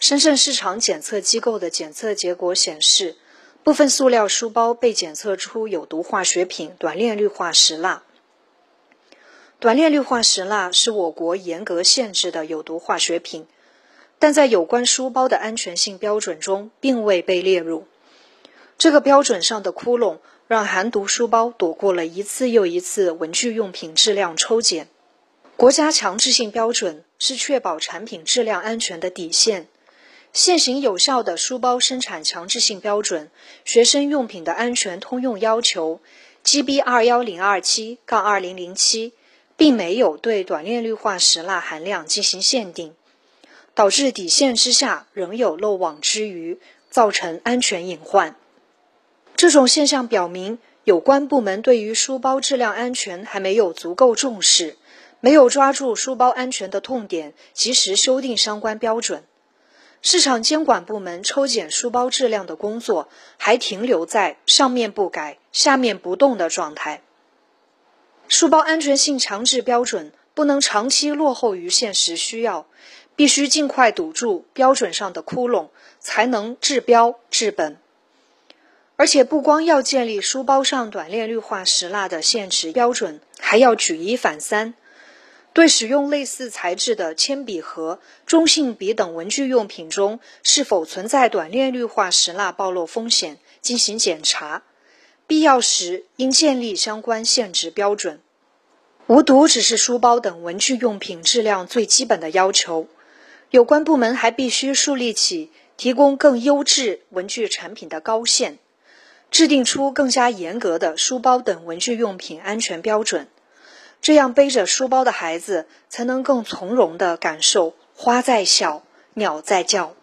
深圳市场检测机构的检测结果显示，部分塑料书包被检测出有毒化学品短链氯化石蜡。短链氯化石蜡是我国严格限制的有毒化学品，但在有关书包的安全性标准中并未被列入。这个标准上的窟窿，让含毒书包躲过了一次又一次文具用品质量抽检。国家强制性标准是确保产品质量安全的底线。现行有效的书包生产强制性标准《学生用品的安全通用要求》（GB 二幺零二七杠二零零七）并没有对短链氯化石蜡含量进行限定，导致底线之下仍有漏网之鱼，造成安全隐患。这种现象表明，有关部门对于书包质量安全还没有足够重视，没有抓住书包安全的痛点，及时修订相关标准。市场监管部门抽检书包质量的工作还停留在上面不改、下面不动的状态。书包安全性强制标准不能长期落后于现实需要，必须尽快堵住标准上的窟窿，才能治标治本。而且，不光要建立书包上短链氯化石蜡的限值标准，还要举一反三。对使用类似材质的铅笔盒、中性笔等文具用品中是否存在短链氯化石蜡暴露风险进行检查，必要时应建立相关限值标准。无毒只是书包等文具用品质量最基本的要求，有关部门还必须树立起提供更优质文具产品的高线，制定出更加严格的书包等文具用品安全标准。这样背着书包的孩子才能更从容地感受“花在笑，鸟在叫”。